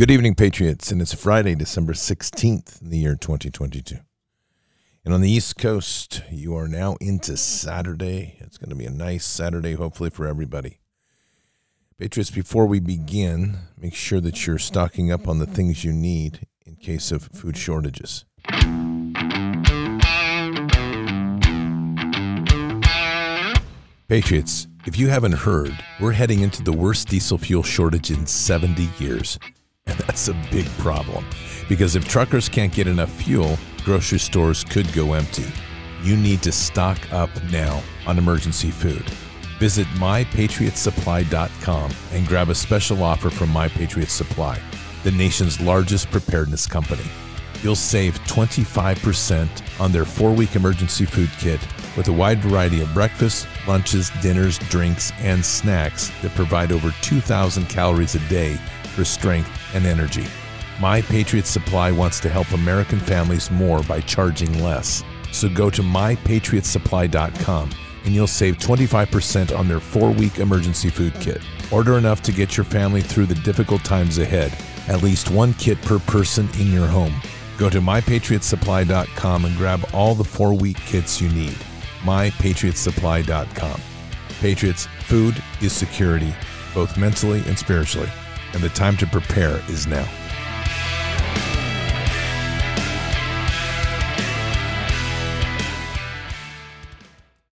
Good evening, Patriots, and it's Friday, December 16th in the year 2022. And on the East Coast, you are now into Saturday. It's going to be a nice Saturday, hopefully, for everybody. Patriots, before we begin, make sure that you're stocking up on the things you need in case of food shortages. Patriots, if you haven't heard, we're heading into the worst diesel fuel shortage in 70 years. And that's a big problem because if truckers can't get enough fuel, grocery stores could go empty. You need to stock up now on emergency food. Visit mypatriotsupply.com and grab a special offer from My Patriot Supply, the nation's largest preparedness company. You'll save 25% on their four week emergency food kit with a wide variety of breakfasts, lunches, dinners, drinks, and snacks that provide over 2,000 calories a day for strength and energy. My Patriot Supply wants to help American families more by charging less. So go to mypatriotsupply.com and you'll save 25% on their four week emergency food kit. Order enough to get your family through the difficult times ahead. At least one kit per person in your home. Go to mypatriotsupply.com and grab all the four week kits you need. mypatriotsupply.com. Patriots, food is security, both mentally and spiritually, and the time to prepare is now.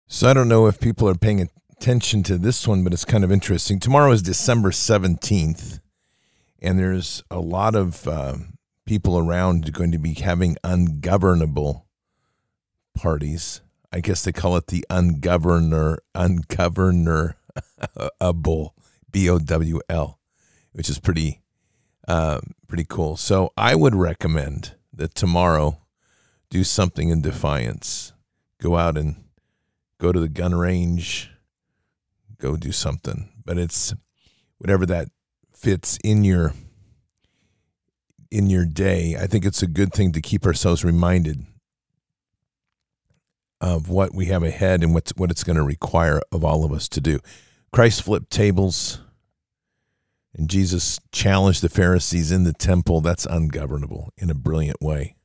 So I don't know if people are paying attention to this one, but it's kind of interesting. Tomorrow is December 17th, and there's a lot of uh, people around going to be having ungovernable parties. I guess they call it the ungovernor, ungovernable, B O W L, which is pretty, uh, pretty cool. So I would recommend that tomorrow do something in defiance. Go out and go to the gun range, go do something. But it's whatever that fits in your in your day. I think it's a good thing to keep ourselves reminded of what we have ahead and what's what it's going to require of all of us to do. Christ flipped tables and Jesus challenged the Pharisees in the temple. That's ungovernable in a brilliant way.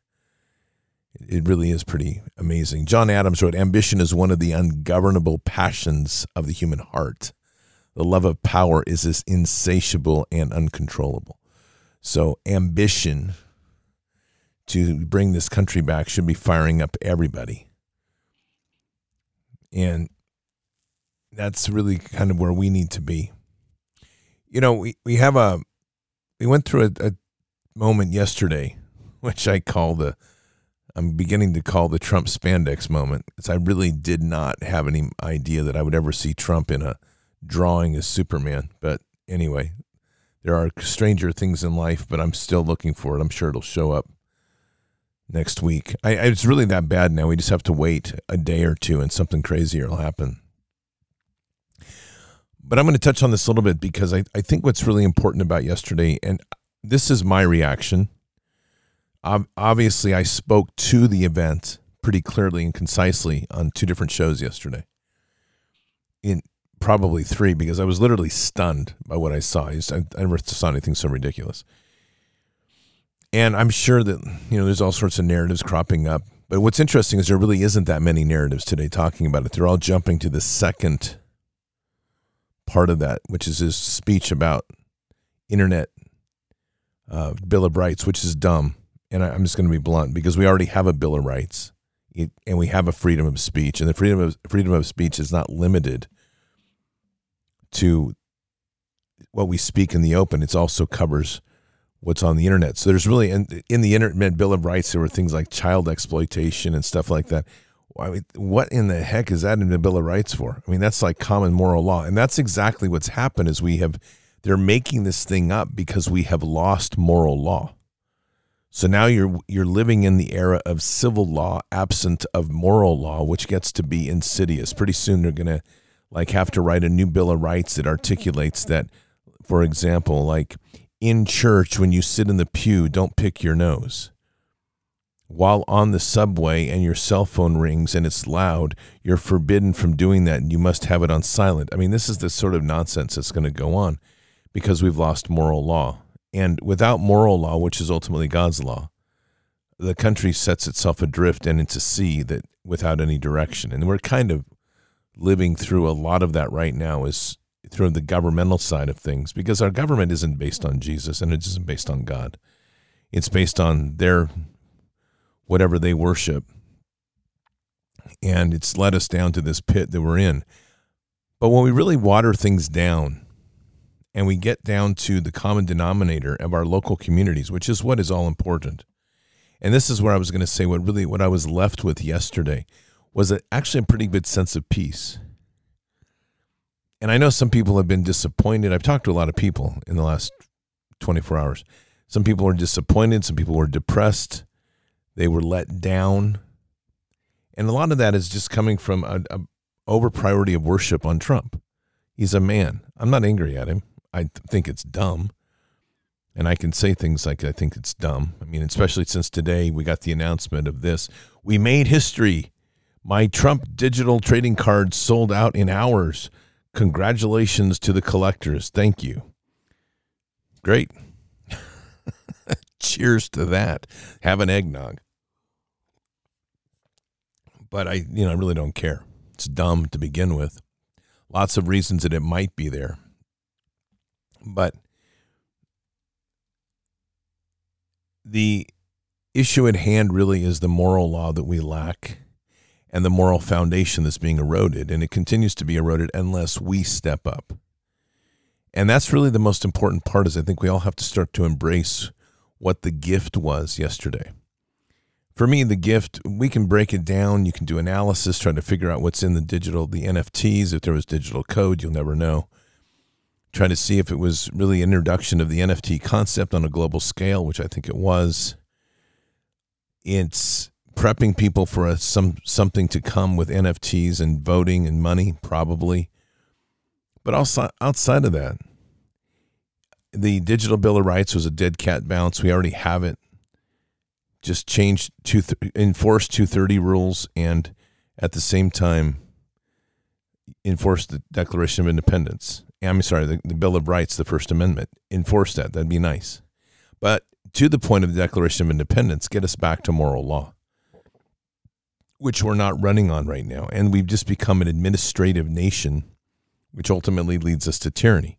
It really is pretty amazing. John Adams wrote Ambition is one of the ungovernable passions of the human heart. The love of power is as insatiable and uncontrollable. So, ambition to bring this country back should be firing up everybody. And that's really kind of where we need to be. You know, we, we have a, we went through a, a moment yesterday, which I call the, I'm beginning to call the Trump spandex moment. Because I really did not have any idea that I would ever see Trump in a drawing as Superman. But anyway, there are stranger things in life, but I'm still looking for it. I'm sure it'll show up next week. I, it's really that bad now. We just have to wait a day or two, and something crazier will happen. But I'm going to touch on this a little bit because I, I think what's really important about yesterday, and this is my reaction obviously I spoke to the event pretty clearly and concisely on two different shows yesterday. In probably three because I was literally stunned by what I saw. I, I never saw anything so ridiculous. And I'm sure that you know there's all sorts of narratives cropping up. But what's interesting is there really isn't that many narratives today talking about it. They're all jumping to the second part of that, which is his speech about internet uh, Bill of Rights, which is dumb and I, am just going to be blunt because we already have a Bill of Rights, and we have a freedom of speech, and the freedom of freedom of speech is not limited to what we speak in the open. It also covers what's on the internet. So there's really in, in the Internet Bill of Rights there were things like child exploitation and stuff like that. I mean, what in the heck is that in the Bill of Rights for? I mean, that's like common moral law, and that's exactly what's happened. Is we have they're making this thing up because we have lost moral law. So now you're you're living in the era of civil law absent of moral law, which gets to be insidious. Pretty soon they're to like have to write a new bill of rights that articulates that for example, like in church when you sit in the pew, don't pick your nose. While on the subway and your cell phone rings and it's loud, you're forbidden from doing that and you must have it on silent. I mean, this is the sort of nonsense that's going to go on because we've lost moral law. And without moral law, which is ultimately God's law, the country sets itself adrift and into sea that without any direction. And we're kind of living through a lot of that right now is through the governmental side of things because our government isn't based on Jesus and it isn't based on God. It's based on their whatever they worship. And it's led us down to this pit that we're in. But when we really water things down and we get down to the common denominator of our local communities, which is what is all important. And this is where I was going to say what really what I was left with yesterday was actually a pretty good sense of peace. And I know some people have been disappointed. I've talked to a lot of people in the last 24 hours. Some people were disappointed, some people were depressed, they were let down. And a lot of that is just coming from a, a over priority of worship on Trump. He's a man. I'm not angry at him. I think it's dumb. And I can say things like, I think it's dumb. I mean, especially since today we got the announcement of this. We made history. My Trump digital trading cards sold out in hours. Congratulations to the collectors. Thank you. Great. Cheers to that. Have an eggnog. But I, you know, I really don't care. It's dumb to begin with. Lots of reasons that it might be there. But the issue at hand really is the moral law that we lack and the moral foundation that's being eroded. And it continues to be eroded unless we step up. And that's really the most important part is I think we all have to start to embrace what the gift was yesterday for me, the gift, we can break it down. You can do analysis, try to figure out what's in the digital, the NFTs. If there was digital code, you'll never know. Try to see if it was really introduction of the NFT concept on a global scale, which I think it was. It's prepping people for a, some something to come with NFTs and voting and money, probably. But also outside of that, the digital bill of rights was a dead cat bounce. We already have it just change two enforce 230 rules and at the same time enforce the Declaration of Independence. I'm sorry, the, the Bill of Rights, the First Amendment. Enforce that. That'd be nice. But to the point of the Declaration of Independence, get us back to moral law, which we're not running on right now. And we've just become an administrative nation, which ultimately leads us to tyranny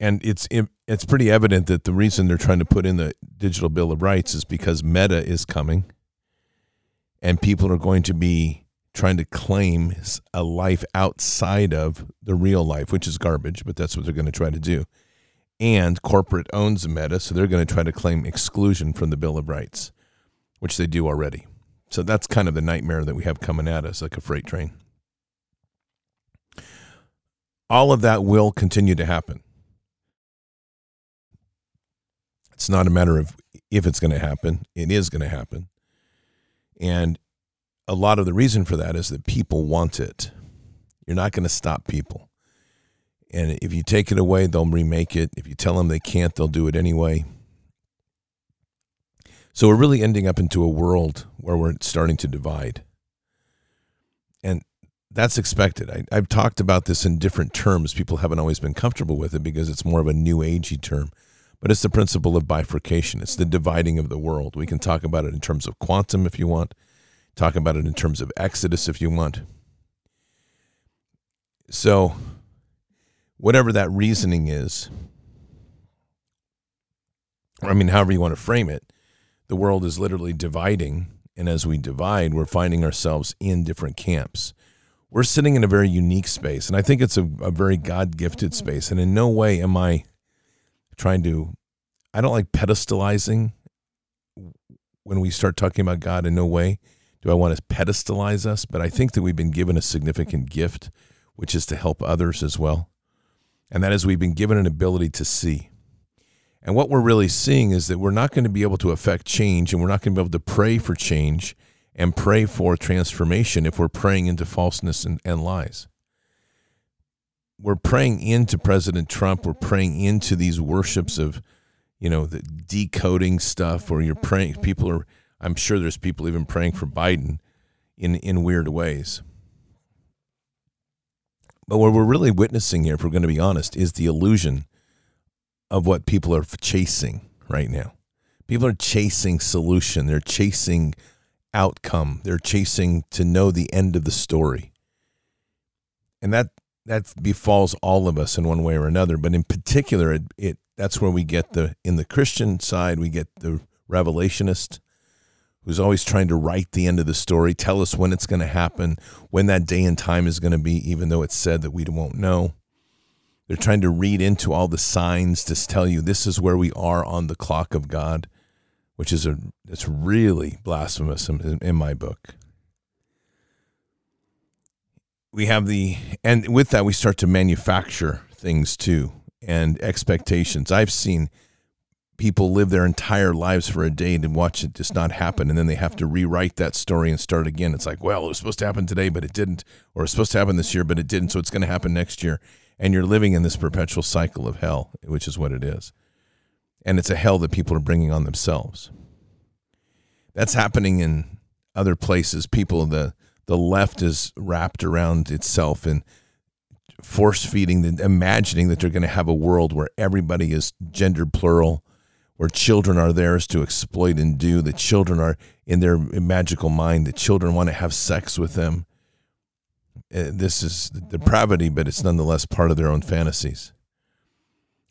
and it's it's pretty evident that the reason they're trying to put in the digital bill of rights is because meta is coming and people are going to be trying to claim a life outside of the real life which is garbage but that's what they're going to try to do. And corporate owns meta so they're going to try to claim exclusion from the bill of rights which they do already. So that's kind of the nightmare that we have coming at us like a freight train. All of that will continue to happen It's not a matter of if it's going to happen, it is going to happen. And a lot of the reason for that is that people want it. You're not going to stop people. And if you take it away, they'll remake it. If you tell them they can't, they'll do it anyway. So we're really ending up into a world where we're starting to divide. And that's expected. I, have talked about this in different terms. People haven't always been comfortable with it because it's more of a new agey term. But it's the principle of bifurcation. It's the dividing of the world. We can talk about it in terms of quantum if you want, talk about it in terms of Exodus if you want. So, whatever that reasoning is, I mean, however you want to frame it, the world is literally dividing. And as we divide, we're finding ourselves in different camps. We're sitting in a very unique space. And I think it's a, a very God gifted space. And in no way am I trying to I don't like pedestalizing when we start talking about God in no way do I want to pedestalize us, but I think that we've been given a significant gift, which is to help others as well. And that is we've been given an ability to see. And what we're really seeing is that we're not going to be able to affect change and we're not going to be able to pray for change and pray for transformation if we're praying into falseness and, and lies we're praying into President Trump. We're praying into these worships of, you know, the decoding stuff, or you're praying. People are. I'm sure there's people even praying for Biden in in weird ways. But what we're really witnessing here, if we're going to be honest, is the illusion of what people are chasing right now. People are chasing solution. They're chasing outcome. They're chasing to know the end of the story. And that that befalls all of us in one way or another, but in particular it, it that's where we get the in the Christian side we get the revelationist who's always trying to write the end of the story, tell us when it's going to happen, when that day and time is going to be even though it's said that we won't know. They're trying to read into all the signs to tell you this is where we are on the clock of God, which is a it's really blasphemous in, in my book. We have the and with that we start to manufacture things too and expectations. I've seen people live their entire lives for a day and watch it just not happen and then they have to rewrite that story and start again it's like well it was supposed to happen today but it didn't or it's supposed to happen this year but it didn't so it's going to happen next year and you're living in this perpetual cycle of hell, which is what it is. And it's a hell that people are bringing on themselves. That's happening in other places. People, the the left is wrapped around itself and force feeding, the, imagining that they're going to have a world where everybody is gender plural, where children are theirs to exploit and do. The children are in their magical mind. The children want to have sex with them. Uh, this is depravity, but it's nonetheless part of their own fantasies.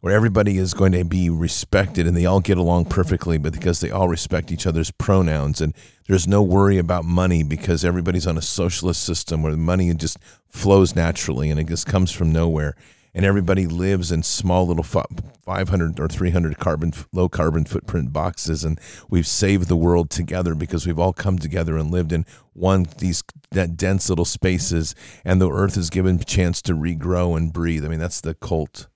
Where everybody is going to be respected and they all get along perfectly, but because they all respect each other's pronouns, and there's no worry about money because everybody's on a socialist system where the money just flows naturally and it just comes from nowhere. And everybody lives in small little 500 or 300 carbon low carbon footprint boxes. And we've saved the world together because we've all come together and lived in one these that dense little spaces. And the earth is given a chance to regrow and breathe. I mean that's the cult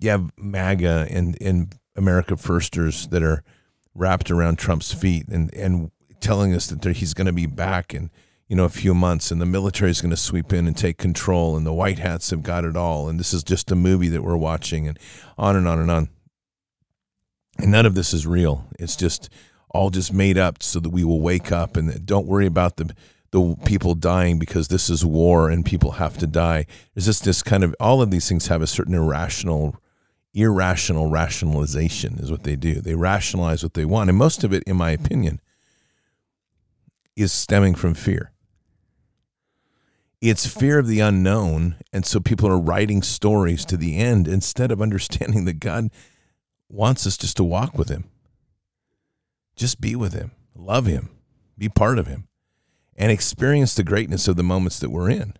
you have maga and and america firsters that are wrapped around trump's feet and and telling us that he's going to be back in you know, a few months and the military is going to sweep in and take control and the white hats have got it all. And this is just a movie that we're watching and on and on and on. And none of this is real. It's just all just made up so that we will wake up and don't worry about the the people dying because this is war and people have to die. There's just this kind of all of these things have a certain irrational irrational rationalization is what they do. They rationalize what they want. And most of it, in my opinion, is stemming from fear it's fear of the unknown. And so people are writing stories to the end instead of understanding that God wants us just to walk with Him. Just be with Him, love Him, be part of Him, and experience the greatness of the moments that we're in.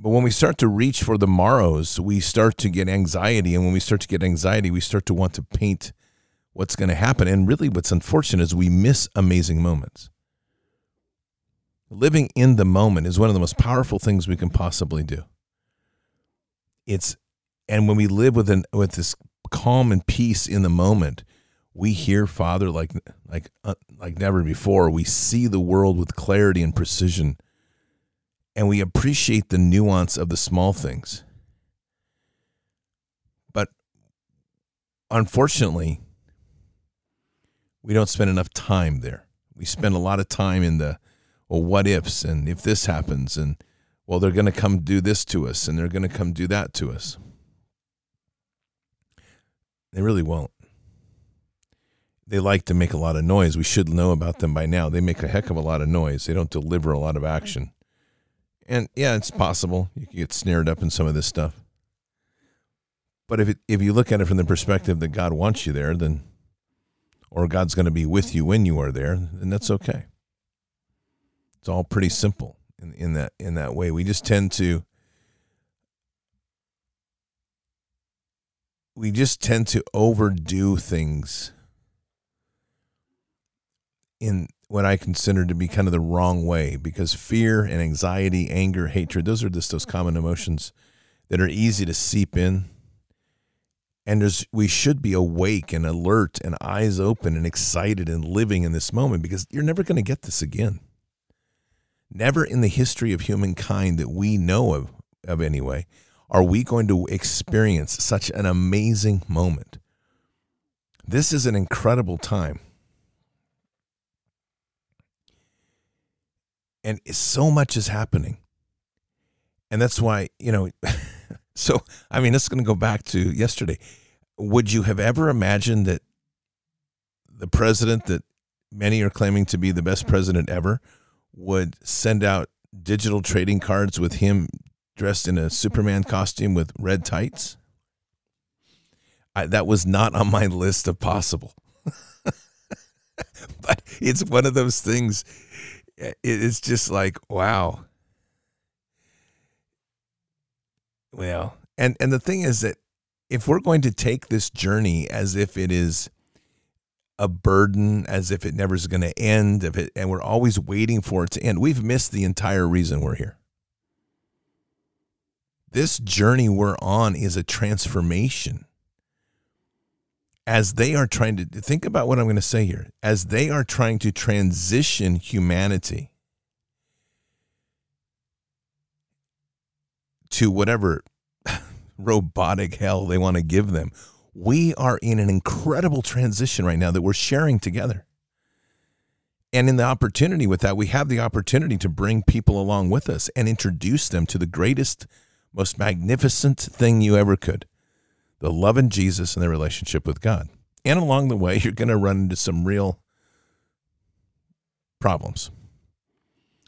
But when we start to reach for the morrows, we start to get anxiety. And when we start to get anxiety, we start to want to paint what's going to happen. And really, what's unfortunate is we miss amazing moments living in the moment is one of the most powerful things we can possibly do. It's and when we live with an with this calm and peace in the moment, we hear Father like like uh, like never before. We see the world with clarity and precision, and we appreciate the nuance of the small things. But unfortunately, we don't spend enough time there. We spend a lot of time in the well, what ifs and if this happens and well, they're going to come do this to us and they're going to come do that to us. They really won't. They like to make a lot of noise. We should know about them by now. They make a heck of a lot of noise. They don't deliver a lot of action. And yeah, it's possible you get snared up in some of this stuff. But if it, if you look at it from the perspective that God wants you there, then or God's going to be with you when you are there, then that's okay. It's all pretty simple in, in that in that way. We just tend to we just tend to overdo things in what I consider to be kind of the wrong way because fear and anxiety, anger, hatred, those are just those common emotions that are easy to seep in. And there's, we should be awake and alert and eyes open and excited and living in this moment because you're never going to get this again. Never in the history of humankind that we know of, of anyway, are we going to experience such an amazing moment. This is an incredible time. And so much is happening. And that's why, you know, So, I mean, it's going to go back to yesterday. Would you have ever imagined that the president that many are claiming to be the best president ever would send out digital trading cards with him dressed in a Superman costume with red tights? I, that was not on my list of possible. but it's one of those things. It's just like, wow. Well, and and the thing is that if we're going to take this journey as if it is a burden, as if it never is going to end, if it, and we're always waiting for it to end, we've missed the entire reason we're here. This journey we're on is a transformation. As they are trying to think about what I'm going to say here, as they are trying to transition humanity to whatever robotic hell they want to give them. We are in an incredible transition right now that we're sharing together. And in the opportunity with that, we have the opportunity to bring people along with us and introduce them to the greatest, most magnificent thing you ever could the love in Jesus and the relationship with God. And along the way, you're going to run into some real problems.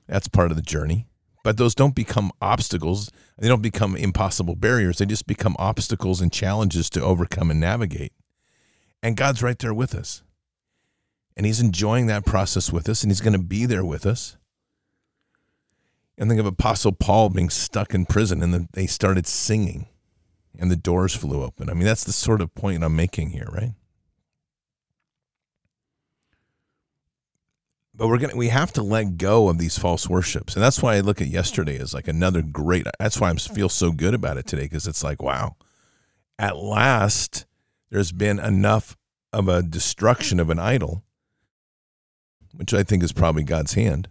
That's part of the journey but those don't become obstacles. They don't become impossible barriers. They just become obstacles and challenges to overcome and navigate. And God's right there with us. And He's enjoying that process with us, and He's going to be there with us. And think of Apostle Paul being stuck in prison, and they started singing, and the doors flew open. I mean, that's the sort of point I'm making here, right? but we're gonna we have to let go of these false worships and that's why i look at yesterday as like another great that's why i feel so good about it today because it's like wow at last there's been enough of a destruction of an idol which i think is probably god's hand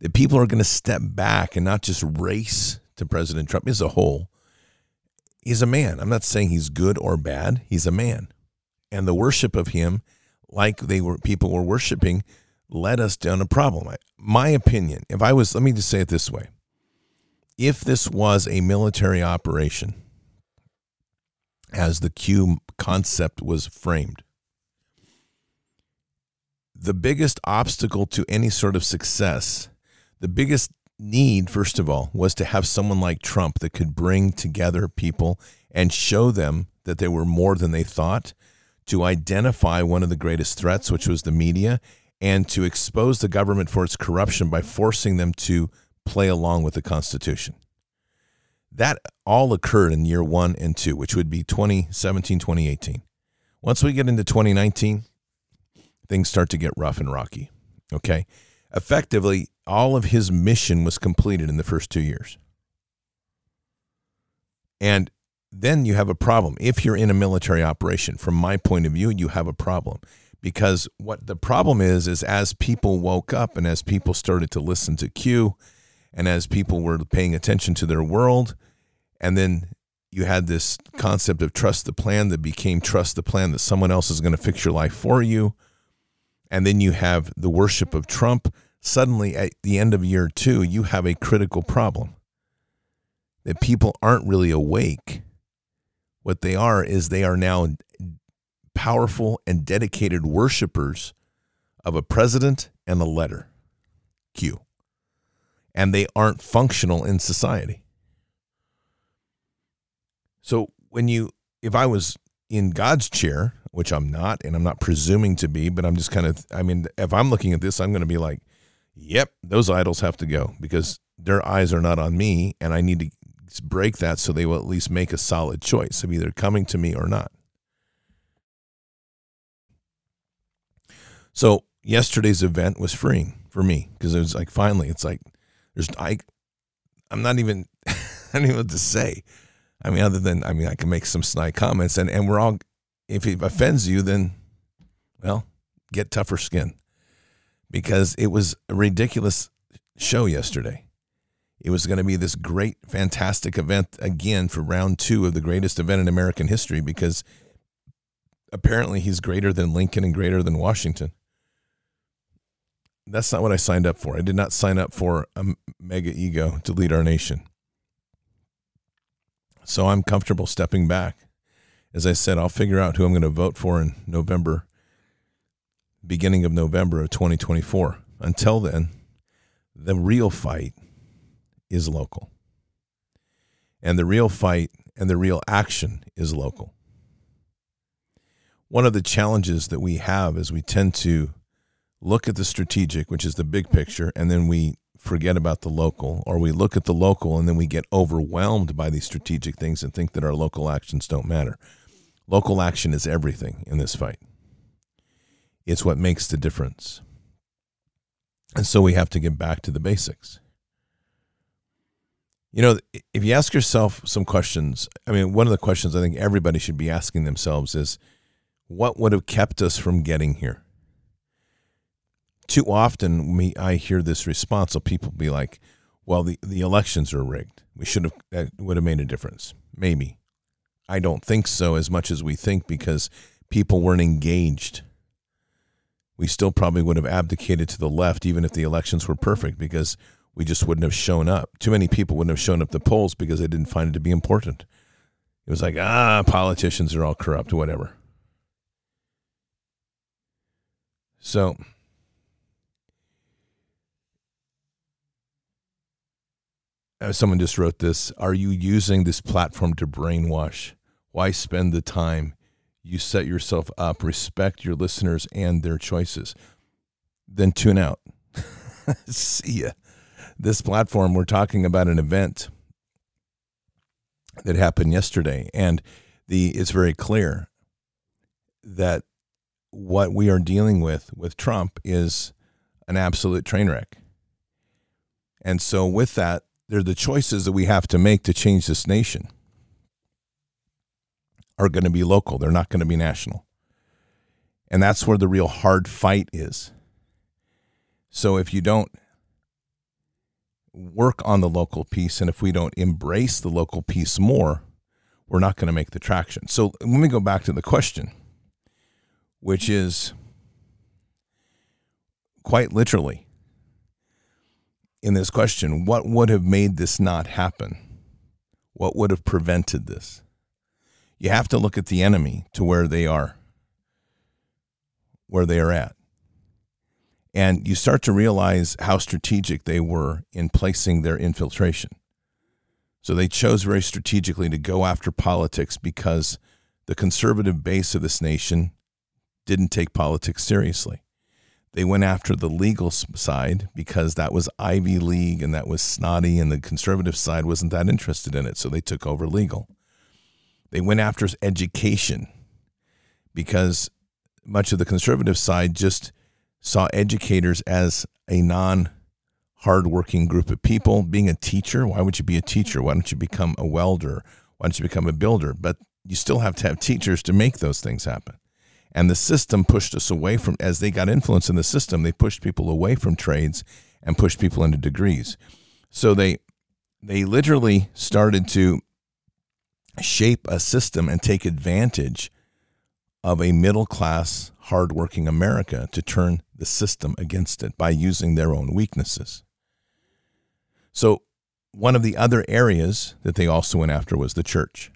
that people are going to step back and not just race to president trump as a whole he's a man i'm not saying he's good or bad he's a man and the worship of him like they were people were worshiping led us down a problem. My opinion, if I was, let me just say it this way. If this was a military operation, as the Q concept was framed, the biggest obstacle to any sort of success, the biggest need, first of all, was to have someone like Trump that could bring together people and show them that they were more than they thought to identify one of the greatest threats, which was the media, and to expose the government for its corruption by forcing them to play along with the Constitution. That all occurred in year one and two, which would be 2017, 2018. Once we get into 2019, things start to get rough and rocky. Okay. Effectively, all of his mission was completed in the first two years. And then you have a problem. If you're in a military operation, from my point of view, you have a problem. Because what the problem is, is as people woke up and as people started to listen to Q and as people were paying attention to their world, and then you had this concept of trust the plan that became trust the plan that someone else is going to fix your life for you. And then you have the worship of Trump. Suddenly, at the end of year two, you have a critical problem that people aren't really awake what they are is they are now powerful and dedicated worshipers of a president and a letter, Q. And they aren't functional in society. So when you, if I was in God's chair, which I'm not, and I'm not presuming to be, but I'm just kind of, I mean, if I'm looking at this, I'm going to be like, yep, those idols have to go because their eyes are not on me and I need to break that so they will at least make a solid choice of either coming to me or not. So yesterday's event was freeing for me because it was like finally it's like there's I I'm not even I don't even know what to say. I mean, other than I mean, I can make some snide comments, and and we're all if it offends you, then well, get tougher skin because it was a ridiculous show yesterday. It was going to be this great, fantastic event again for round two of the greatest event in American history because apparently he's greater than Lincoln and greater than Washington. That's not what I signed up for. I did not sign up for a mega ego to lead our nation. So I'm comfortable stepping back. As I said, I'll figure out who I'm going to vote for in November, beginning of November of 2024. Until then, the real fight is local. And the real fight and the real action is local. One of the challenges that we have is we tend to look at the strategic, which is the big picture, and then we forget about the local, or we look at the local and then we get overwhelmed by these strategic things and think that our local actions don't matter. Local action is everything in this fight, it's what makes the difference. And so we have to get back to the basics. You know, if you ask yourself some questions, I mean, one of the questions I think everybody should be asking themselves is what would have kept us from getting here? Too often, me I hear this response of people be like, "Well, the, the elections are rigged. We should have that would have made a difference." Maybe, I don't think so as much as we think because people weren't engaged. We still probably would have abdicated to the left even if the elections were perfect because we just wouldn't have shown up. Too many people wouldn't have shown up the polls because they didn't find it to be important. It was like, ah, politicians are all corrupt, whatever. So, uh, someone just wrote this Are you using this platform to brainwash? Why spend the time? You set yourself up, respect your listeners and their choices. Then tune out. See ya this platform, we're talking about an event that happened yesterday, and the it's very clear that what we are dealing with with Trump is an absolute train wreck. And so, with that, there are the choices that we have to make to change this nation are going to be local. They're not going to be national. And that's where the real hard fight is. So if you don't work on the local piece. And if we don't embrace the local piece more, we're not going to make the traction. So let me go back to the question, which is quite literally in this question what would have made this not happen? What would have prevented this? You have to look at the enemy to where they are, where they are at. And you start to realize how strategic they were in placing their infiltration. So they chose very strategically to go after politics because the conservative base of this nation didn't take politics seriously. They went after the legal side because that was Ivy League and that was snotty, and the conservative side wasn't that interested in it. So they took over legal. They went after education because much of the conservative side just saw educators as a non hardworking group of people. Being a teacher, why would you be a teacher? Why don't you become a welder? Why don't you become a builder? But you still have to have teachers to make those things happen. And the system pushed us away from, as they got influence in the system, they pushed people away from trades and pushed people into degrees. So they, they literally started to shape a system and take advantage of a middle class, hardworking America to turn the system against it by using their own weaknesses. So, one of the other areas that they also went after was the church.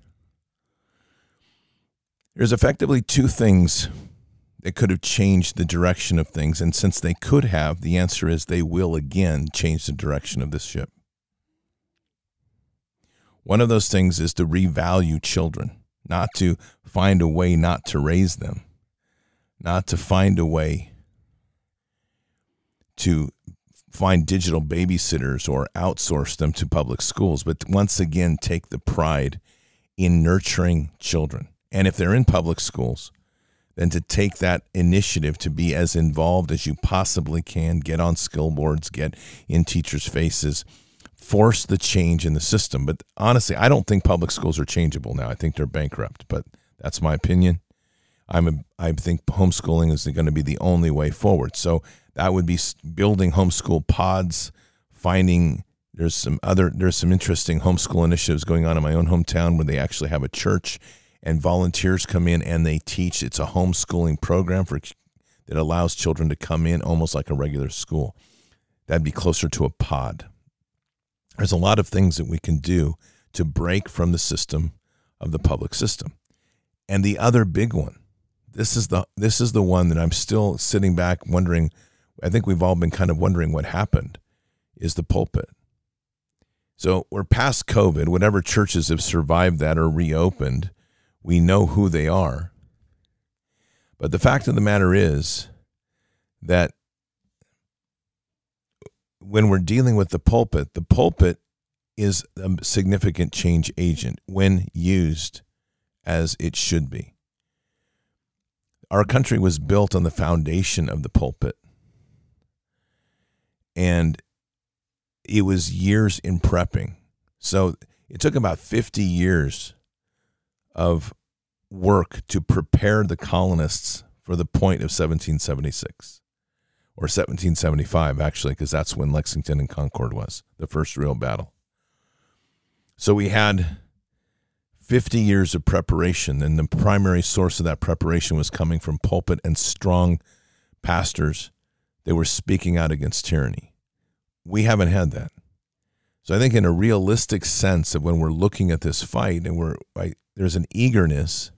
There's effectively two things that could have changed the direction of things. And since they could have, the answer is they will again change the direction of this ship. One of those things is to revalue children, not to find a way not to raise them, not to find a way to find digital babysitters or outsource them to public schools, but once again take the pride in nurturing children. And if they're in public schools, then to take that initiative to be as involved as you possibly can, get on skill boards, get in teachers' faces, force the change in the system. But honestly, I don't think public schools are changeable now. I think they're bankrupt, but that's my opinion. I'm a, I think homeschooling is going to be the only way forward. So that would be building homeschool pods, finding there's some other there's some interesting homeschool initiatives going on in my own hometown where they actually have a church and volunteers come in and they teach. It's a homeschooling program for that allows children to come in almost like a regular school. That'd be closer to a pod. There's a lot of things that we can do to break from the system of the public system. And the other big one, this is the this is the one that I'm still sitting back wondering. I think we've all been kind of wondering what happened. Is the pulpit? So we're past COVID. Whatever churches have survived that or reopened, we know who they are. But the fact of the matter is that when we're dealing with the pulpit, the pulpit is a significant change agent when used as it should be. Our country was built on the foundation of the pulpit. And it was years in prepping. So it took about 50 years of work to prepare the colonists for the point of 1776 or 1775, actually, because that's when Lexington and Concord was the first real battle. So we had 50 years of preparation, and the primary source of that preparation was coming from pulpit and strong pastors. They were speaking out against tyranny. We haven't had that. So I think, in a realistic sense, that when we're looking at this fight, and we're there's an eagerness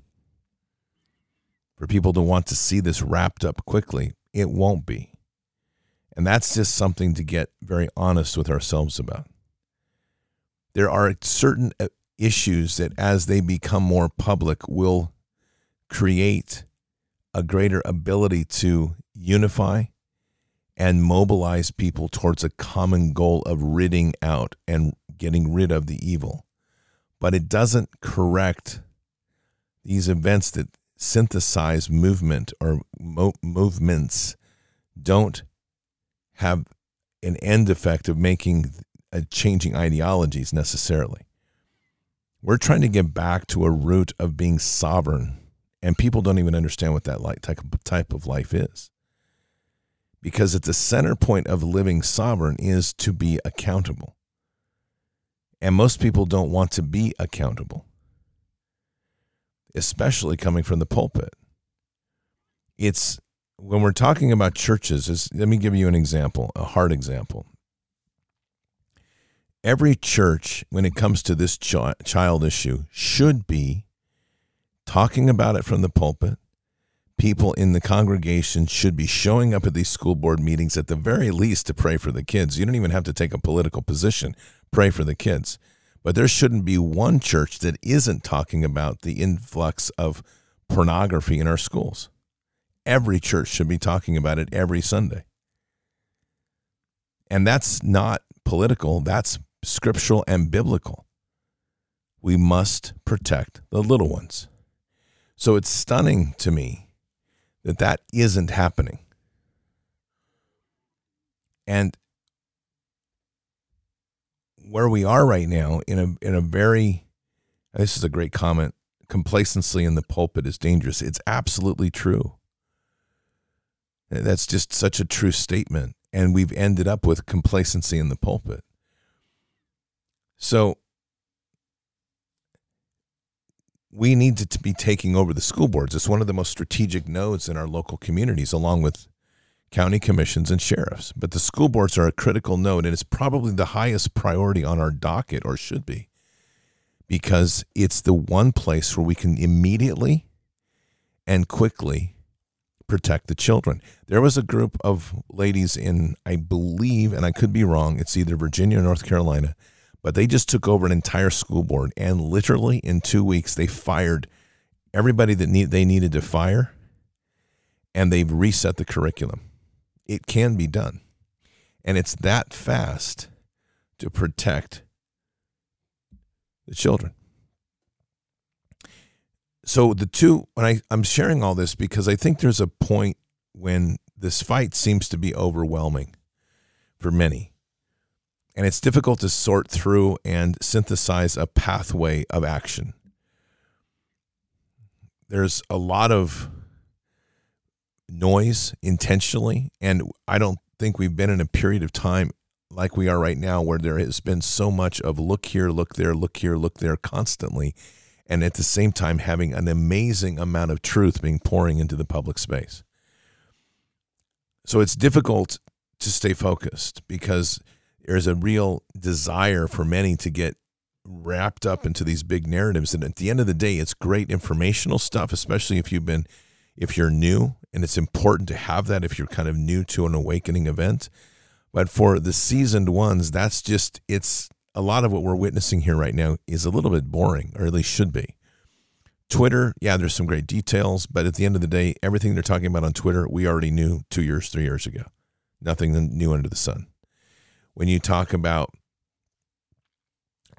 for people to want to see this wrapped up quickly, it won't be. And that's just something to get very honest with ourselves about. There are certain uh, issues that, as they become more public, will create a greater ability to unify and mobilize people towards a common goal of ridding out and getting rid of the evil. But it doesn't correct these events that synthesize movement or mo- movements don't have an end effect of making changing ideologies necessarily. We're trying to get back to a root of being sovereign, and people don't even understand what that like type of life is because at the center point of living sovereign is to be accountable. And most people don't want to be accountable, especially coming from the pulpit. It's when we're talking about churches, let me give you an example, a hard example. Every church, when it comes to this ch- child issue, should be talking about it from the pulpit, people in the congregation should be showing up at these school board meetings at the very least to pray for the kids. You don't even have to take a political position, pray for the kids. But there shouldn't be one church that isn't talking about the influx of pornography in our schools. Every church should be talking about it every Sunday. And that's not political, that's scriptural and biblical. We must protect the little ones. So it's stunning to me that that isn't happening. And where we are right now in a in a very this is a great comment complacency in the pulpit is dangerous it's absolutely true that's just such a true statement and we've ended up with complacency in the pulpit so we need to be taking over the school boards. It's one of the most strategic nodes in our local communities, along with county commissions and sheriffs. But the school boards are a critical node, and it's probably the highest priority on our docket, or should be, because it's the one place where we can immediately and quickly protect the children. There was a group of ladies in, I believe, and I could be wrong, it's either Virginia or North Carolina but they just took over an entire school board and literally in two weeks they fired everybody that need, they needed to fire and they've reset the curriculum. It can be done. And it's that fast to protect the children. So the two, when I, I'm sharing all this because I think there's a point when this fight seems to be overwhelming for many and it's difficult to sort through and synthesize a pathway of action. There's a lot of noise intentionally, and I don't think we've been in a period of time like we are right now where there has been so much of look here, look there, look here, look there constantly, and at the same time having an amazing amount of truth being pouring into the public space. So it's difficult to stay focused because there's a real desire for many to get wrapped up into these big narratives. And at the end of the day, it's great informational stuff, especially if you've been, if you're new, and it's important to have that if you're kind of new to an awakening event. But for the seasoned ones, that's just, it's a lot of what we're witnessing here right now is a little bit boring, or at least should be. Twitter, yeah, there's some great details, but at the end of the day, everything they're talking about on Twitter, we already knew two years, three years ago. Nothing new under the sun. When you talk about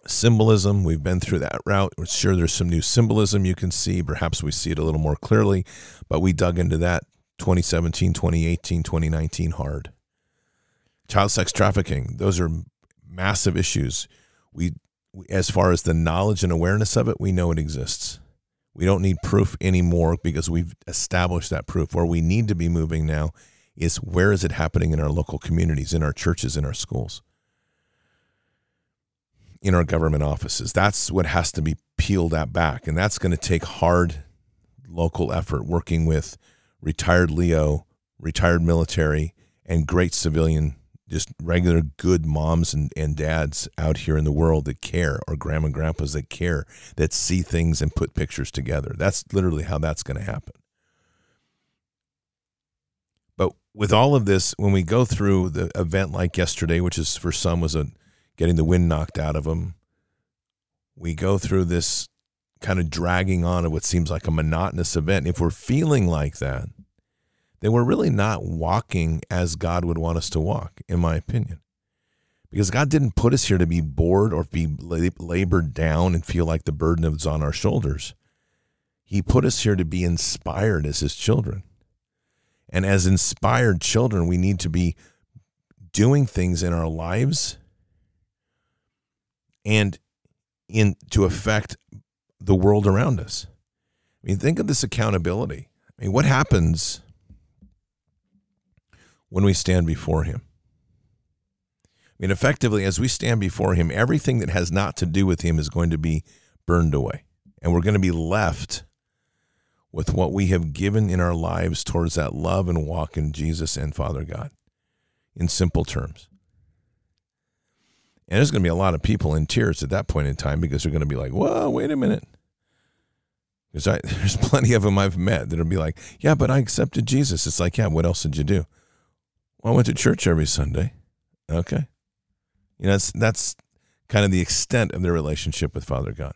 symbolism, we've been through that route. We're sure there's some new symbolism you can see. Perhaps we see it a little more clearly, but we dug into that 2017, 2018, 2019 hard. Child sex trafficking, those are massive issues. We, as far as the knowledge and awareness of it, we know it exists. We don't need proof anymore because we've established that proof. Where we need to be moving now is where is it happening in our local communities, in our churches, in our schools, in our government offices. That's what has to be peeled that back. And that's going to take hard local effort working with retired LEO, retired military, and great civilian just regular good moms and, and dads out here in the world that care or grandma and grandpas that care that see things and put pictures together. That's literally how that's going to happen. But with all of this when we go through the event like yesterday which is for some was a getting the wind knocked out of them we go through this kind of dragging on of what seems like a monotonous event. If we're feeling like that then we're really not walking as God would want us to walk, in my opinion. Because God didn't put us here to be bored or be labored down and feel like the burden is on our shoulders. He put us here to be inspired as His children. And as inspired children, we need to be doing things in our lives and in to affect the world around us. I mean, think of this accountability. I mean, what happens when we stand before Him. I mean, effectively, as we stand before Him, everything that has not to do with Him is going to be burned away. And we're going to be left with what we have given in our lives towards that love and walk in Jesus and Father God, in simple terms. And there's going to be a lot of people in tears at that point in time because they're going to be like, whoa, wait a minute. Because there's plenty of them I've met that'll be like, yeah, but I accepted Jesus. It's like, yeah, what else did you do? Well, I went to church every Sunday. Okay. You know, that's, that's kind of the extent of their relationship with Father God.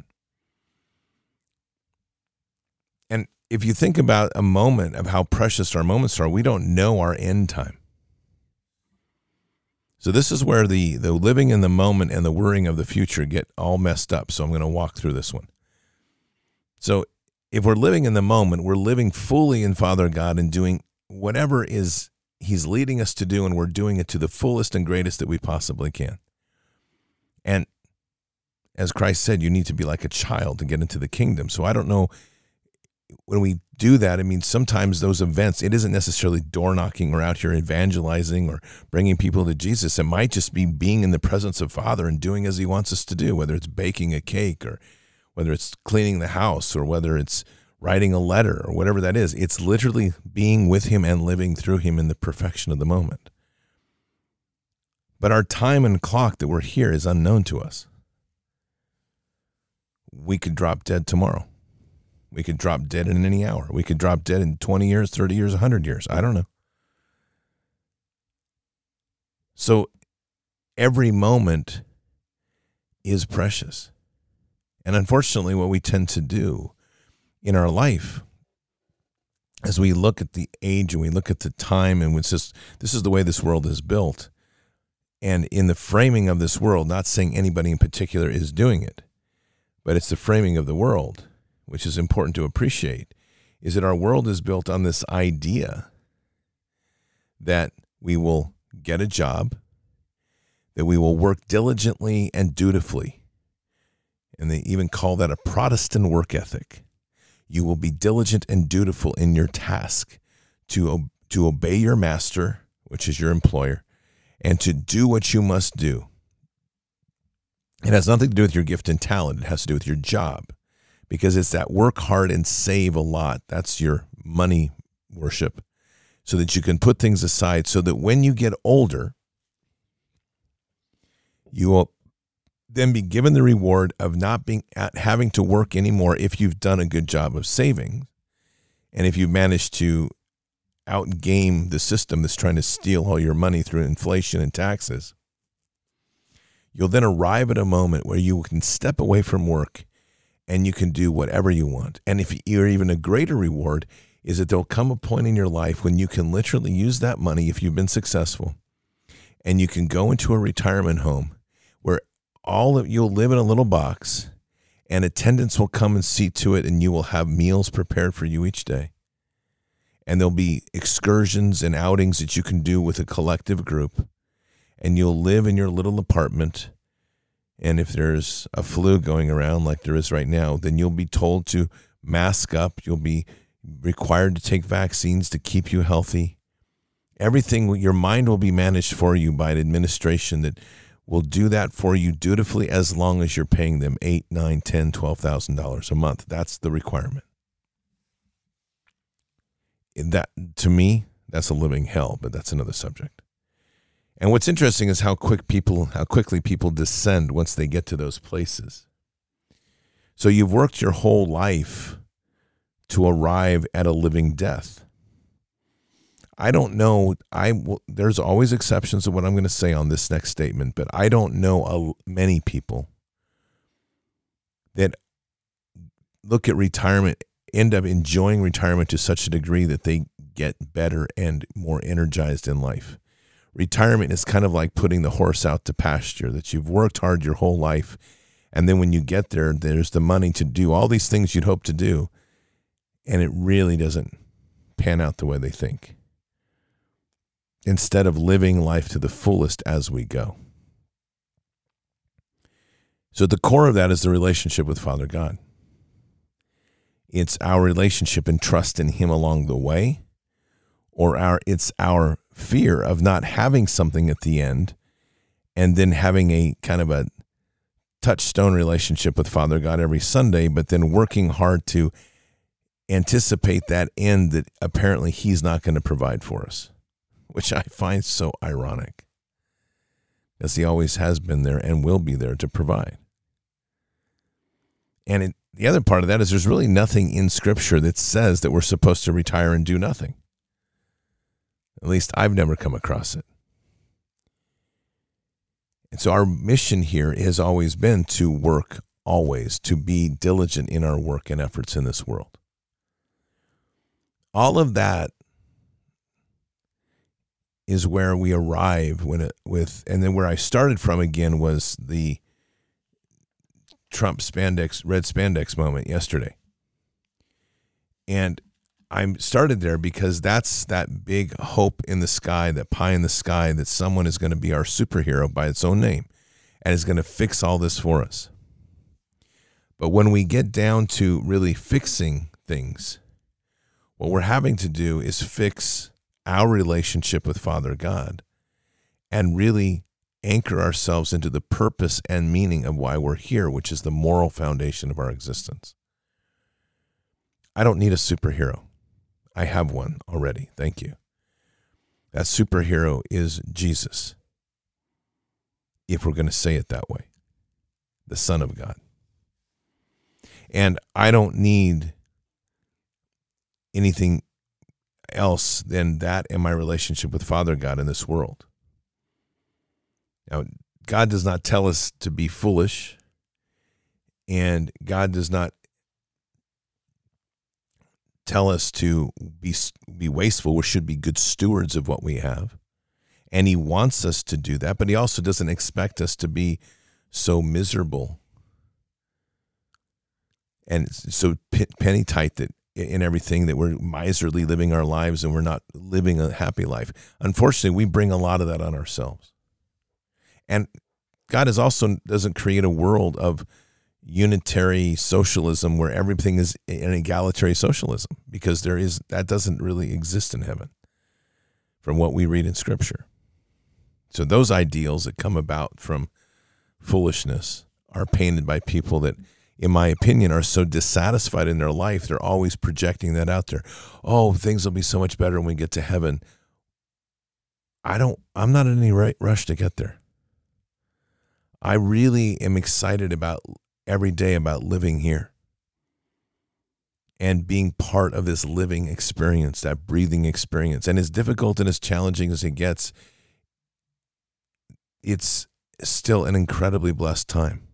And if you think about a moment of how precious our moments are, we don't know our end time. So this is where the the living in the moment and the worrying of the future get all messed up. So I'm going to walk through this one. So if we're living in the moment, we're living fully in Father God and doing whatever is he's leading us to do, and we're doing it to the fullest and greatest that we possibly can. And as Christ said, you need to be like a child to get into the kingdom. So I don't know when we do that, I mean, sometimes those events, it isn't necessarily door knocking or out here evangelizing or bringing people to Jesus. It might just be being in the presence of Father and doing as He wants us to do, whether it's baking a cake or whether it's cleaning the house or whether it's writing a letter or whatever that is. It's literally being with him and living through him in the perfection of the moment. But our time and clock that we're here is unknown to us. We could drop dead tomorrow. We could drop dead in any hour. We could drop dead in 20 years, 30 years, 100 years. I don't know. So every moment is precious. And unfortunately, what we tend to do in our life. As we look at the age and we look at the time and it's just this is the way this world is built. And in the framing of this world not saying anybody in particular is doing it but it's the framing of the world which is important to appreciate is that our world is built on this idea that we will get a job that we will work diligently and dutifully and they even call that a protestant work ethic you will be diligent and dutiful in your task to, to obey your master, which is your employer, and to do what you must do. It has nothing to do with your gift and talent. It has to do with your job because it's that work hard and save a lot. That's your money worship so that you can put things aside so that when you get older, you will then be given the reward of not being at having to work anymore if you've done a good job of saving. And if you've managed to outgame the system that's trying to steal all your money through inflation and taxes you'll then arrive at a moment where you can step away from work and you can do whatever you want. And if you're even a greater reward is that there'll come a point in your life when you can literally use that money if you've been successful and you can go into a retirement home all of you'll live in a little box and attendants will come and see to it and you will have meals prepared for you each day. And there'll be excursions and outings that you can do with a collective group and you'll live in your little apartment. And if there's a flu going around like there is right now then you'll be told to mask up. You'll be required to take vaccines to keep you healthy. Everything your mind will be managed for you by an administration that will do that for you dutifully as long as you're paying them eight, nine, ten, twelve thousand dollars a month. That's the requirement. That to me, that's a living hell, but that's another subject. And what's interesting is how quick people how quickly people descend once they get to those places. So you've worked your whole life to arrive at a living death. I don't know. I there's always exceptions to what I'm going to say on this next statement, but I don't know a, many people that look at retirement end up enjoying retirement to such a degree that they get better and more energized in life. Retirement is kind of like putting the horse out to pasture that you've worked hard your whole life and then when you get there there's the money to do all these things you'd hope to do and it really doesn't pan out the way they think instead of living life to the fullest as we go. So, the core of that is the relationship with Father God. It's our relationship and trust in Him along the way, or our it's our fear of not having something at the end and then having a kind of a touchstone relationship with Father God every Sunday, but then working hard to anticipate that end that apparently He's not going to provide for us which I find so ironic, as he always has been there and will be there to provide. And it, the other part of that is there's really nothing in Scripture that says that we're supposed to retire and do nothing. At least I've never come across it. And so our mission here has always been to work always, to be diligent in our work and efforts in this world. All of that is where we arrive when it with and then where I started from again was the Trump spandex red spandex moment yesterday. And I started there because that's that big hope in the sky, that pie in the sky that someone is going to be our superhero by its own name and is going to fix all this for us. But when we get down to really fixing things, what we're having to do is fix our relationship with Father God and really anchor ourselves into the purpose and meaning of why we're here, which is the moral foundation of our existence. I don't need a superhero. I have one already. Thank you. That superhero is Jesus, if we're going to say it that way, the Son of God. And I don't need anything else than that in my relationship with Father God in this world. Now, God does not tell us to be foolish, and God does not tell us to be be wasteful. We should be good stewards of what we have, and He wants us to do that. But He also doesn't expect us to be so miserable and so penny tight that in everything that we're miserly living our lives and we're not living a happy life. Unfortunately, we bring a lot of that on ourselves. And God is also doesn't create a world of unitary socialism where everything is an egalitarian socialism because there is that doesn't really exist in heaven from what we read in scripture. So those ideals that come about from foolishness are painted by people that in my opinion, are so dissatisfied in their life. They're always projecting that out there. Oh, things will be so much better when we get to heaven. I don't, I'm not in any rush to get there. I really am excited about every day about living here and being part of this living experience, that breathing experience. And as difficult and as challenging as it gets, it's still an incredibly blessed time.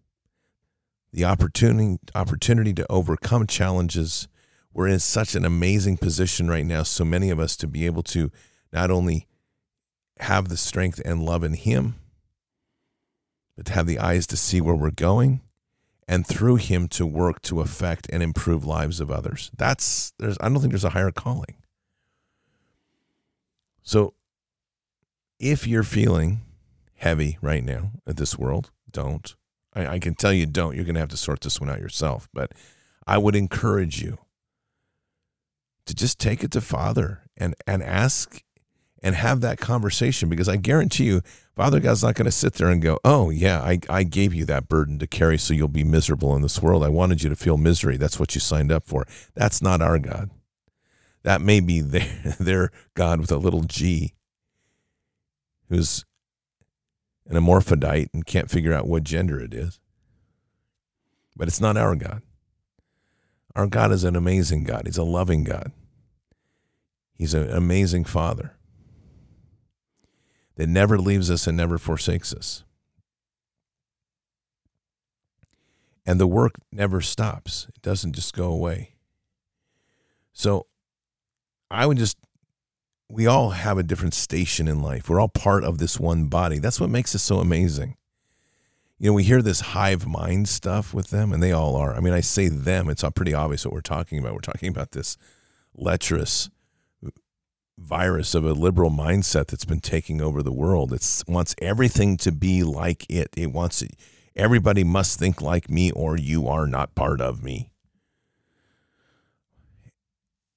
The opportunity opportunity to overcome challenges. We're in such an amazing position right now, so many of us to be able to not only have the strength and love in him, but to have the eyes to see where we're going and through him to work to affect and improve lives of others. That's there's I don't think there's a higher calling. So if you're feeling heavy right now at this world, don't. I, I can tell you don't. You're gonna have to sort this one out yourself. But I would encourage you to just take it to Father and and ask and have that conversation because I guarantee you, Father God's not going to sit there and go, Oh, yeah, I, I gave you that burden to carry so you'll be miserable in this world. I wanted you to feel misery. That's what you signed up for. That's not our God. That may be their, their God with a little g, who's an hermaphrodite and can't figure out what gender it is. But it's not our God. Our God is an amazing God. He's a loving God. He's an amazing Father that never leaves us and never forsakes us. And the work never stops, it doesn't just go away. So I would just, we all have a different station in life. We're all part of this one body. That's what makes us so amazing. You know, we hear this hive mind stuff with them, and they all are. I mean, I say them, it's pretty obvious what we're talking about. We're talking about this lecherous virus of a liberal mindset that's been taking over the world. It wants everything to be like it. It wants everybody must think like me or you are not part of me.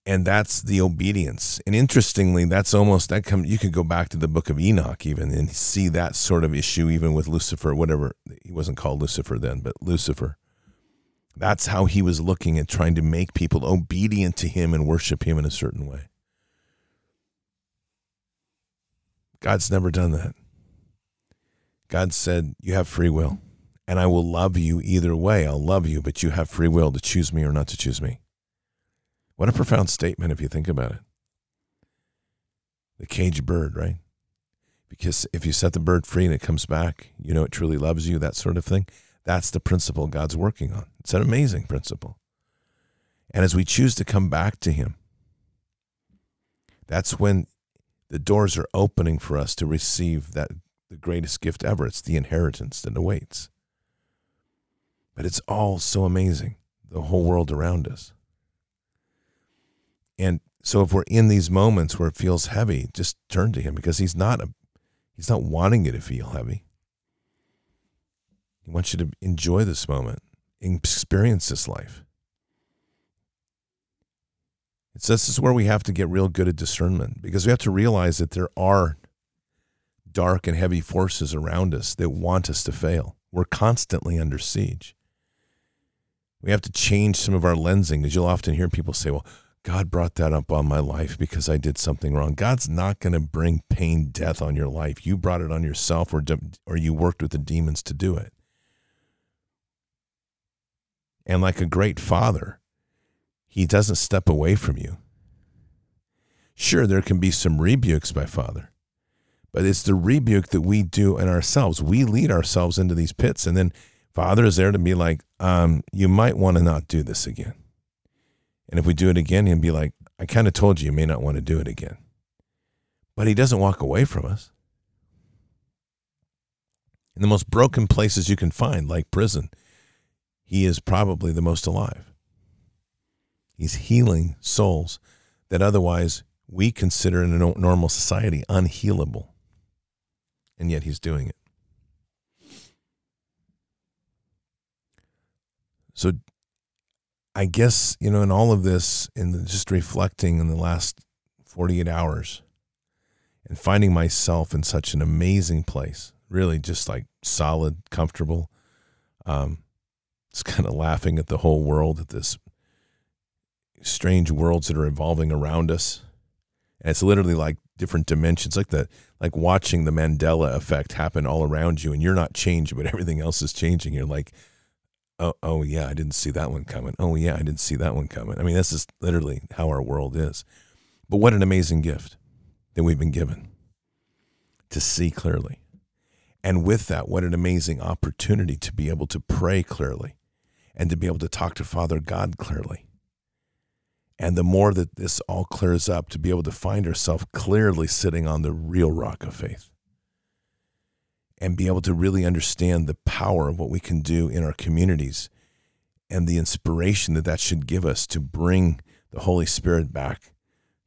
And that's the obedience. And interestingly, that's almost that come you could go back to the book of Enoch even and see that sort of issue even with Lucifer, whatever he wasn't called Lucifer then, but Lucifer. That's how he was looking at trying to make people obedient to him and worship him in a certain way. God's never done that. God said, You have free will, and I will love you either way. I'll love you, but you have free will to choose me or not to choose me. What a profound statement if you think about it. The caged bird, right? Because if you set the bird free and it comes back, you know it truly loves you, that sort of thing. That's the principle God's working on. It's an amazing principle. And as we choose to come back to Him, that's when the doors are opening for us to receive that the greatest gift ever. It's the inheritance that awaits. But it's all so amazing, the whole world around us. And so if we're in these moments where it feels heavy, just turn to him because he's not a he's not wanting you to feel heavy. He wants you to enjoy this moment, experience this life. It's this is where we have to get real good at discernment because we have to realize that there are dark and heavy forces around us that want us to fail. We're constantly under siege. We have to change some of our lensing because you'll often hear people say, well, God brought that up on my life because I did something wrong. God's not going to bring pain, death on your life. You brought it on yourself or, or you worked with the demons to do it. And like a great father, he doesn't step away from you. Sure, there can be some rebukes by Father, but it's the rebuke that we do in ourselves. We lead ourselves into these pits, and then Father is there to be like, um, you might want to not do this again. And if we do it again, he'll be like, I kind of told you you may not want to do it again. But he doesn't walk away from us. In the most broken places you can find, like prison, he is probably the most alive. He's healing souls that otherwise we consider in a normal society unhealable. And yet he's doing it. So I guess, you know, in all of this, in just reflecting in the last 48 hours and finding myself in such an amazing place, really just like solid, comfortable, um, just kind of laughing at the whole world at this strange worlds that are evolving around us. And it's literally like different dimensions, like the like watching the Mandela effect happen all around you, and you're not changed, but everything else is changing. You're like, oh, oh yeah, I didn't see that one coming. Oh yeah, I didn't see that one coming. I mean, this is literally how our world is. But what an amazing gift that we've been given to see clearly. And with that, what an amazing opportunity to be able to pray clearly and to be able to talk to Father God clearly. And the more that this all clears up, to be able to find ourselves clearly sitting on the real rock of faith and be able to really understand the power of what we can do in our communities and the inspiration that that should give us to bring the Holy Spirit back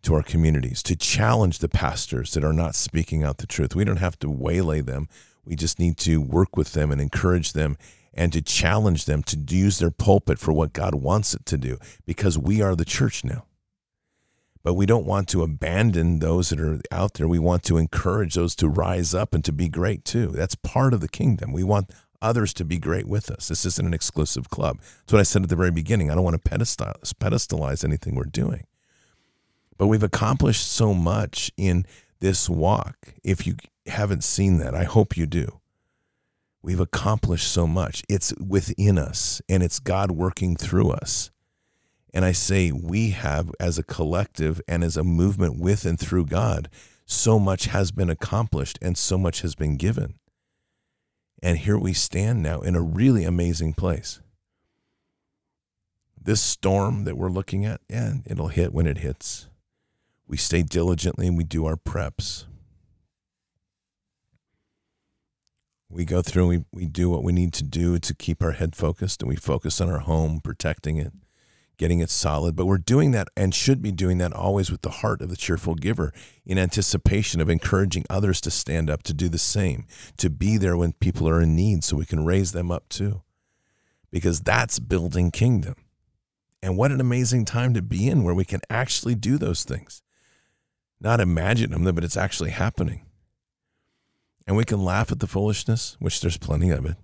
to our communities, to challenge the pastors that are not speaking out the truth. We don't have to waylay them. We just need to work with them and encourage them and to challenge them to use their pulpit for what God wants it to do because we are the church now. But we don't want to abandon those that are out there. We want to encourage those to rise up and to be great too. That's part of the kingdom. We want others to be great with us. This isn't an exclusive club. That's what I said at the very beginning. I don't want to pedestalize, pedestalize anything we're doing. But we've accomplished so much in this walk. If you haven't seen that, I hope you do. We've accomplished so much. It's within us and it's God working through us. And I say we have, as a collective and as a movement with and through God, so much has been accomplished and so much has been given. And here we stand now in a really amazing place. This storm that we're looking at, yeah, it'll hit when it hits. We stay diligently and we do our preps. we go through and we, we do what we need to do to keep our head focused and we focus on our home, protecting it, getting it solid. But we're doing that and should be doing that always with the heart of the cheerful giver in anticipation of encouraging others to stand up, to do the same, to be there when people are in need so we can raise them up too. Because that's building kingdom. And what an amazing time to be in where we can actually do those things. Not imagine them, but it's actually happening and we can laugh at the foolishness, which there's plenty of it.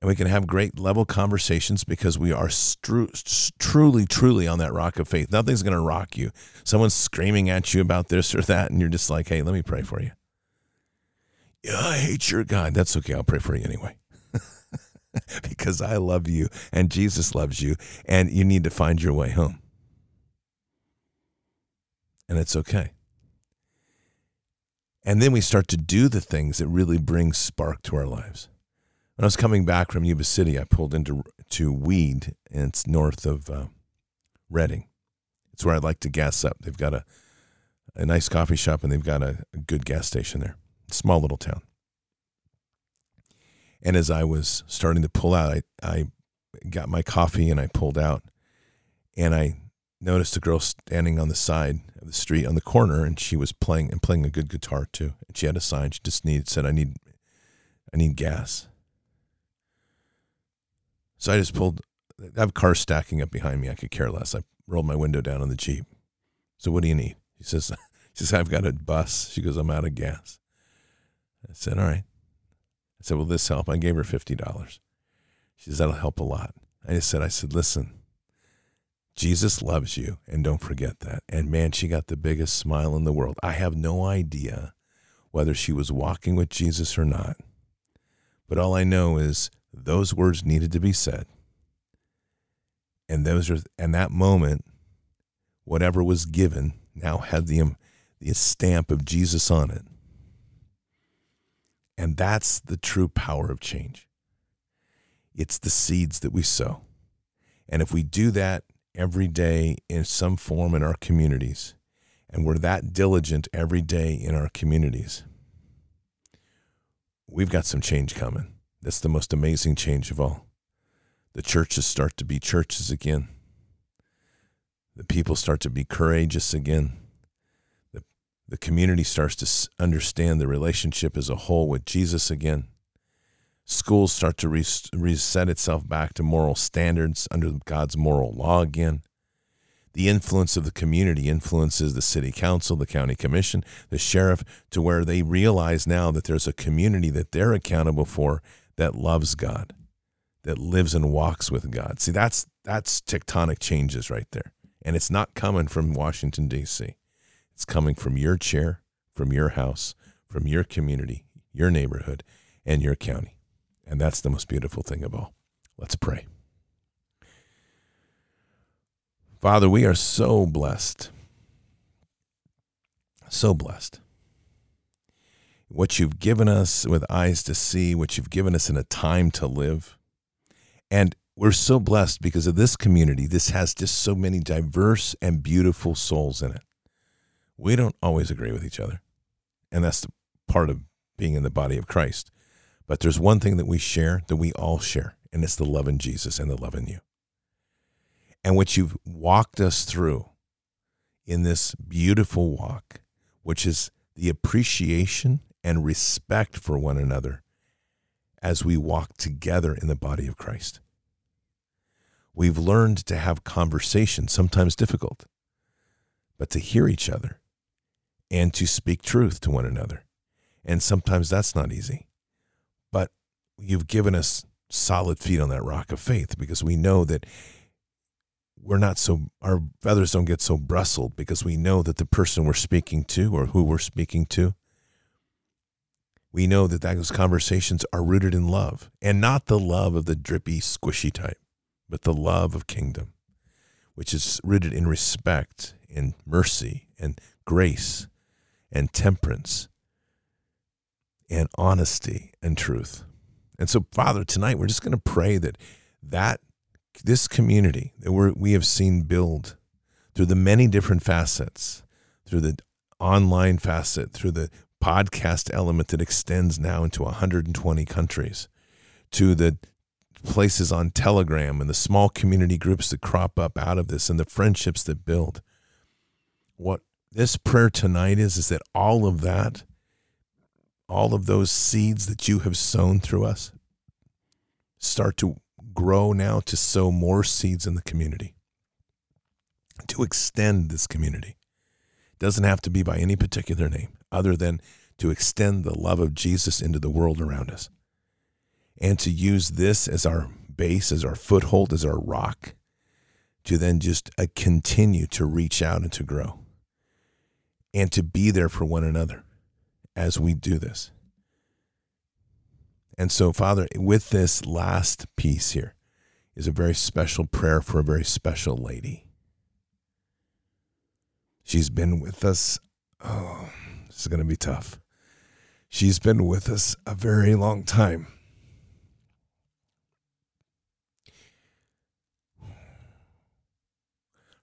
And we can have great level conversations because we are stru- truly, truly on that rock of faith. Nothing's going to rock you. Someone's screaming at you about this or that, and you're just like, hey, let me pray for you. Yeah, I hate your God. That's okay. I'll pray for you anyway. because I love you and Jesus loves you, and you need to find your way home. And it's okay. And then we start to do the things that really bring spark to our lives. When I was coming back from Yuba City, I pulled into to Weed, and it's north of uh, Redding. It's where I'd like to gas up. They've got a, a nice coffee shop, and they've got a, a good gas station there. Small little town. And as I was starting to pull out, I, I got my coffee and I pulled out, and I noticed a girl standing on the side of the street on the corner, and she was playing and playing a good guitar too. And she had a sign. She just needed said, "I need, I need gas." So I just pulled. I have cars stacking up behind me. I could care less. I rolled my window down on the jeep. So what do you need? She says, "She says I've got a bus." She goes, "I'm out of gas." I said, "All right." I said, "Will this help?" I gave her fifty dollars. She says, "That'll help a lot." I just said, "I said, listen." Jesus loves you, and don't forget that. And man, she got the biggest smile in the world. I have no idea whether she was walking with Jesus or not. But all I know is those words needed to be said. And those are and that moment, whatever was given now had the um, the stamp of Jesus on it. And that's the true power of change. It's the seeds that we sow. And if we do that every day in some form in our communities, and we're that diligent every day in our communities, we've got some change coming. That's the most amazing change of all. The churches start to be churches again. The people start to be courageous again. The, the community starts to understand the relationship as a whole with Jesus again schools start to reset itself back to moral standards under God's moral law again. The influence of the community influences the city council, the county commission, the sheriff, to where they realize now that there's a community that they're accountable for that loves God, that lives and walks with God. See, that's that's tectonic changes right there. And it's not coming from Washington, D.C. It's coming from your chair, from your house, from your community, your neighborhood, and your county. And that's the most beautiful thing of all. Let's pray. Father, we are so blessed. So blessed. What you've given us with eyes to see, what you've given us in a time to live. And we're so blessed because of this community. This has just so many diverse and beautiful souls in it. We don't always agree with each other. And that's the part of being in the body of Christ. But there's one thing that we share that we all share, and it's the love in Jesus and the love in you. And what you've walked us through in this beautiful walk, which is the appreciation and respect for one another as we walk together in the body of Christ. We've learned to have conversations, sometimes difficult, but to hear each other and to speak truth to one another. And sometimes that's not easy. But you've given us solid feet on that rock of faith because we know that we're not so, our feathers don't get so bristled because we know that the person we're speaking to or who we're speaking to, we know that those conversations are rooted in love and not the love of the drippy, squishy type, but the love of kingdom, which is rooted in respect and mercy and grace and temperance and honesty and truth. And so, Father, tonight we're just going to pray that that this community that we we have seen build through the many different facets, through the online facet, through the podcast element that extends now into 120 countries, to the places on Telegram and the small community groups that crop up out of this and the friendships that build. What this prayer tonight is is that all of that all of those seeds that you have sown through us start to grow now to sow more seeds in the community to extend this community it doesn't have to be by any particular name other than to extend the love of Jesus into the world around us and to use this as our base as our foothold as our rock to then just uh, continue to reach out and to grow and to be there for one another as we do this. And so, Father, with this last piece here is a very special prayer for a very special lady. She's been with us. Oh, this is going to be tough. She's been with us a very long time.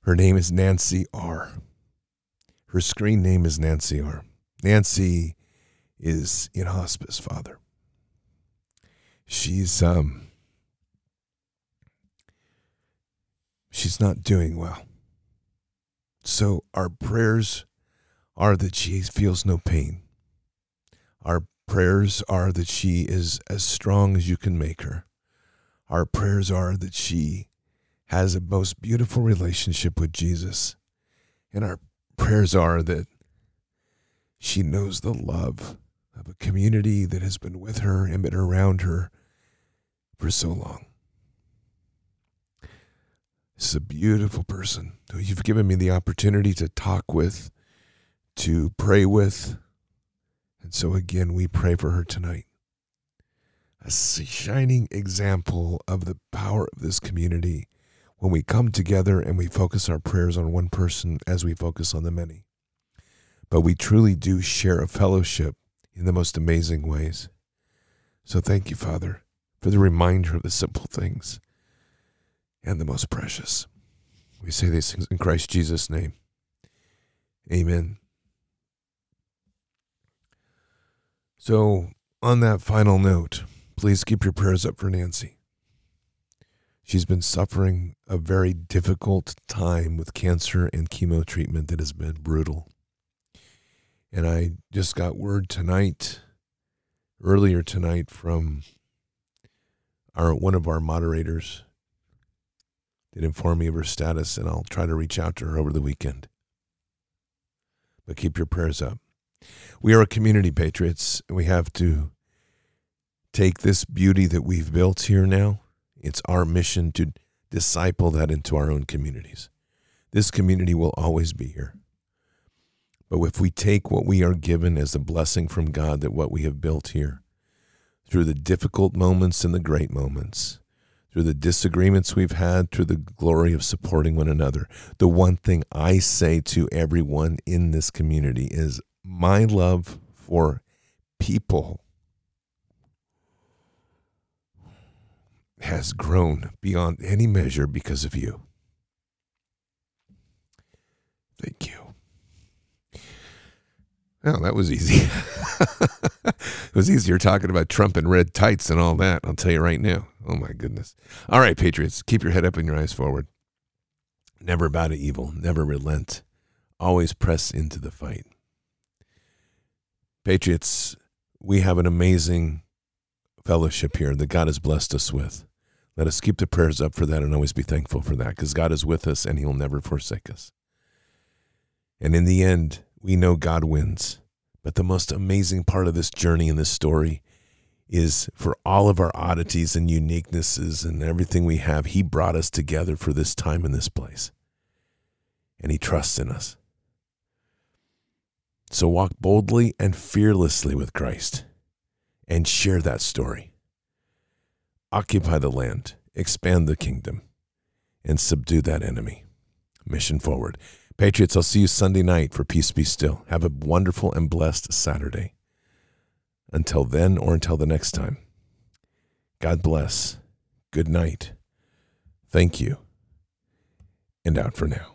Her name is Nancy R. Her screen name is Nancy R. Nancy is in hospice, Father. She's um she's not doing well. So our prayers are that she feels no pain. Our prayers are that she is as strong as you can make her. Our prayers are that she has a most beautiful relationship with Jesus. And our prayers are that she knows the love of a community that has been with her and been around her for so long. This is a beautiful person who you've given me the opportunity to talk with, to pray with. And so, again, we pray for her tonight. A shining example of the power of this community when we come together and we focus our prayers on one person as we focus on the many. But we truly do share a fellowship in the most amazing ways. So thank you, Father, for the reminder of the simple things and the most precious. We say these things in Christ Jesus' name. Amen. So, on that final note, please keep your prayers up for Nancy. She's been suffering a very difficult time with cancer and chemo treatment that has been brutal. And I just got word tonight, earlier tonight, from our one of our moderators that informed me of her status, and I'll try to reach out to her over the weekend. But keep your prayers up. We are a community patriots, we have to take this beauty that we've built here now it's our mission to disciple that into our own communities. This community will always be here. But if we take what we are given as a blessing from God, that what we have built here, through the difficult moments and the great moments, through the disagreements we've had, through the glory of supporting one another, the one thing I say to everyone in this community is my love for people has grown beyond any measure because of you. Thank you. Well, that was easy. it was easier talking about Trump and red tights and all that. I'll tell you right now. Oh, my goodness. All right, Patriots, keep your head up and your eyes forward. Never bow to evil, never relent. Always press into the fight. Patriots, we have an amazing fellowship here that God has blessed us with. Let us keep the prayers up for that and always be thankful for that because God is with us and He'll never forsake us. And in the end, we know God wins. But the most amazing part of this journey and this story is for all of our oddities and uniquenesses and everything we have, He brought us together for this time and this place. And He trusts in us. So walk boldly and fearlessly with Christ and share that story. Occupy the land, expand the kingdom, and subdue that enemy. Mission forward. Patriots, I'll see you Sunday night for Peace Be Still. Have a wonderful and blessed Saturday. Until then, or until the next time, God bless. Good night. Thank you. And out for now.